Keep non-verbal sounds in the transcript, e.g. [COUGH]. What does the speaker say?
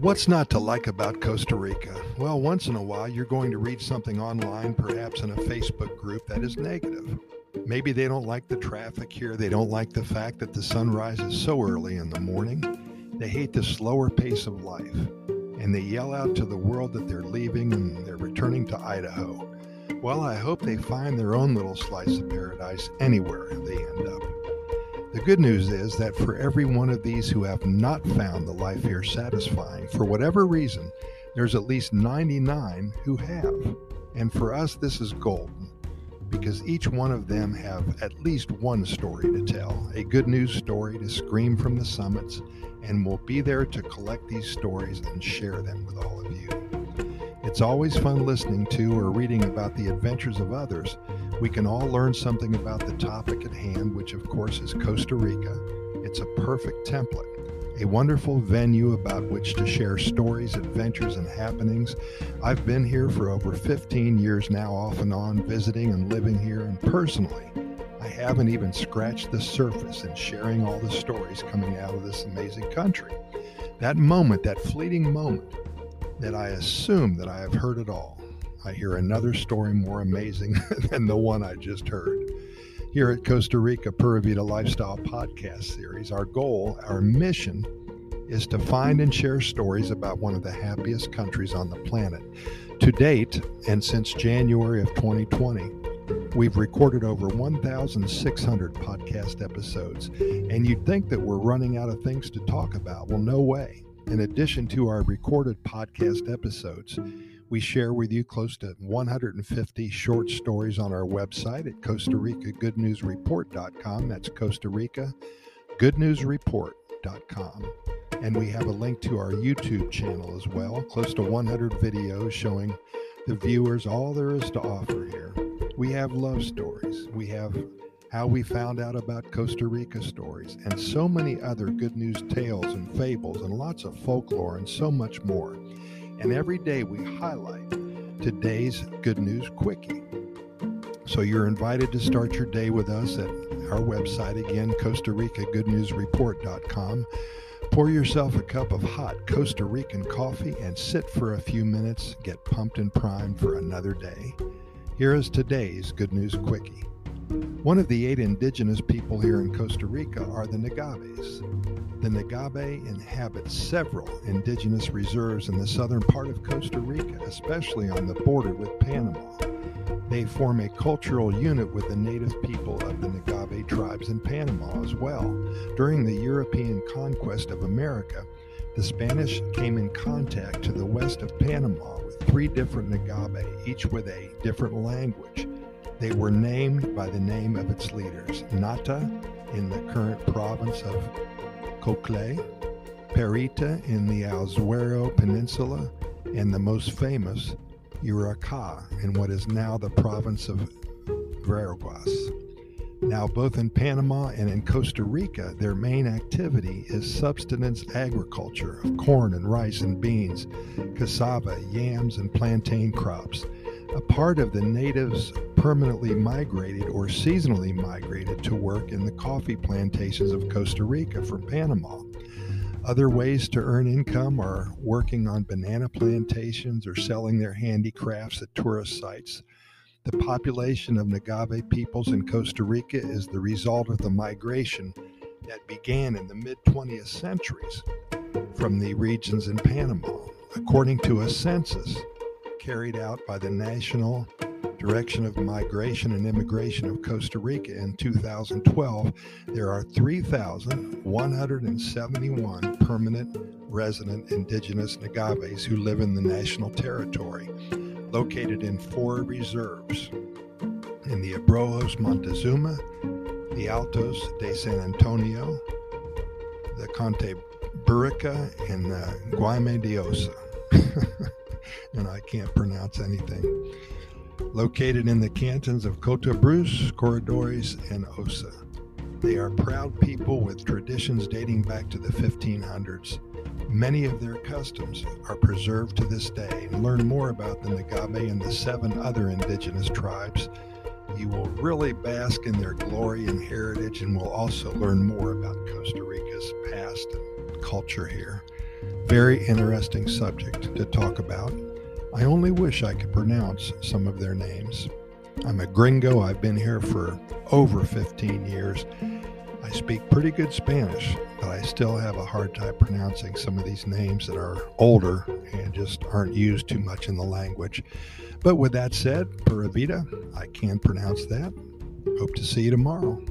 What's not to like about Costa Rica? Well, once in a while, you're going to read something online, perhaps in a Facebook group, that is negative. Maybe they don't like the traffic here. They don't like the fact that the sun rises so early in the morning. They hate the slower pace of life. And they yell out to the world that they're leaving and they're returning to Idaho. Well, I hope they find their own little slice of paradise anywhere they end up. The good news is that for every one of these who have not found the life here satisfying, for whatever reason, there's at least 99 who have. And for us, this is golden because each one of them have at least one story to tell, a good news story to scream from the summits, and we'll be there to collect these stories and share them with all of you. It's always fun listening to or reading about the adventures of others. We can all learn something about the topic at hand, which of course is Costa Rica. It's a perfect template, a wonderful venue about which to share stories, adventures, and happenings. I've been here for over 15 years now, off and on, visiting and living here, and personally, I haven't even scratched the surface in sharing all the stories coming out of this amazing country. That moment, that fleeting moment, that I assume that I have heard it all. I hear another story more amazing [LAUGHS] than the one I just heard. Here at Costa Rica Pura Vida Lifestyle Podcast Series, our goal, our mission, is to find and share stories about one of the happiest countries on the planet. To date, and since January of 2020, we've recorded over 1,600 podcast episodes, and you'd think that we're running out of things to talk about. Well, no way. In addition to our recorded podcast episodes, we share with you close to 150 short stories on our website at Costa Rica Good News Report.com. That's Costa Rica Good News Report.com. And we have a link to our YouTube channel as well, close to 100 videos showing the viewers all there is to offer here. We have love stories. We have how we found out about Costa Rica stories, and so many other good news tales and fables, and lots of folklore, and so much more. And every day we highlight today's good news quickie. So you're invited to start your day with us at our website again, Costa Rica Good News Report.com. Pour yourself a cup of hot Costa Rican coffee and sit for a few minutes, get pumped and primed for another day. Here is today's Good News Quickie. One of the eight indigenous people here in Costa Rica are the Nagabes. The Nagabe inhabit several indigenous reserves in the southern part of Costa Rica, especially on the border with Panama. They form a cultural unit with the native people of the Nagabe tribes in Panama as well. During the European conquest of America, the Spanish came in contact to the west of Panama with three different Nagabe, each with a different language. They were named by the name of its leaders Nata in the current province of Coclé, Perita in the Azuero Peninsula, and the most famous, Uracá in what is now the province of Veraguas. Now, both in Panama and in Costa Rica, their main activity is subsistence agriculture of corn and rice and beans, cassava, yams, and plantain crops. A part of the natives permanently migrated or seasonally migrated to work in the coffee plantations of Costa Rica from Panama. Other ways to earn income are working on banana plantations or selling their handicrafts at tourist sites. The population of Nagave peoples in Costa Rica is the result of the migration that began in the mid 20th centuries from the regions in Panama. According to a census, carried out by the National Direction of Migration and Immigration of Costa Rica in 2012, there are 3,171 permanent resident indigenous Nagaves who live in the national territory, located in four reserves in the Abrojos Montezuma, the Altos de San Antonio, the Conte Burica, and the Guayme de Osa. [LAUGHS] and I can't pronounce anything. Located in the cantons of Coto Brus, Corredores, and Osa. They are proud people with traditions dating back to the 1500s. Many of their customs are preserved to this day. Learn more about the Nagabe and the seven other indigenous tribes. You will really bask in their glory and heritage and will also learn more about Costa Rica's past and culture here. Very interesting subject to talk about. I only wish I could pronounce some of their names. I'm a gringo. I've been here for over 15 years. I speak pretty good Spanish, but I still have a hard time pronouncing some of these names that are older and just aren't used too much in the language. But with that said, Pura Vida, I can pronounce that. Hope to see you tomorrow.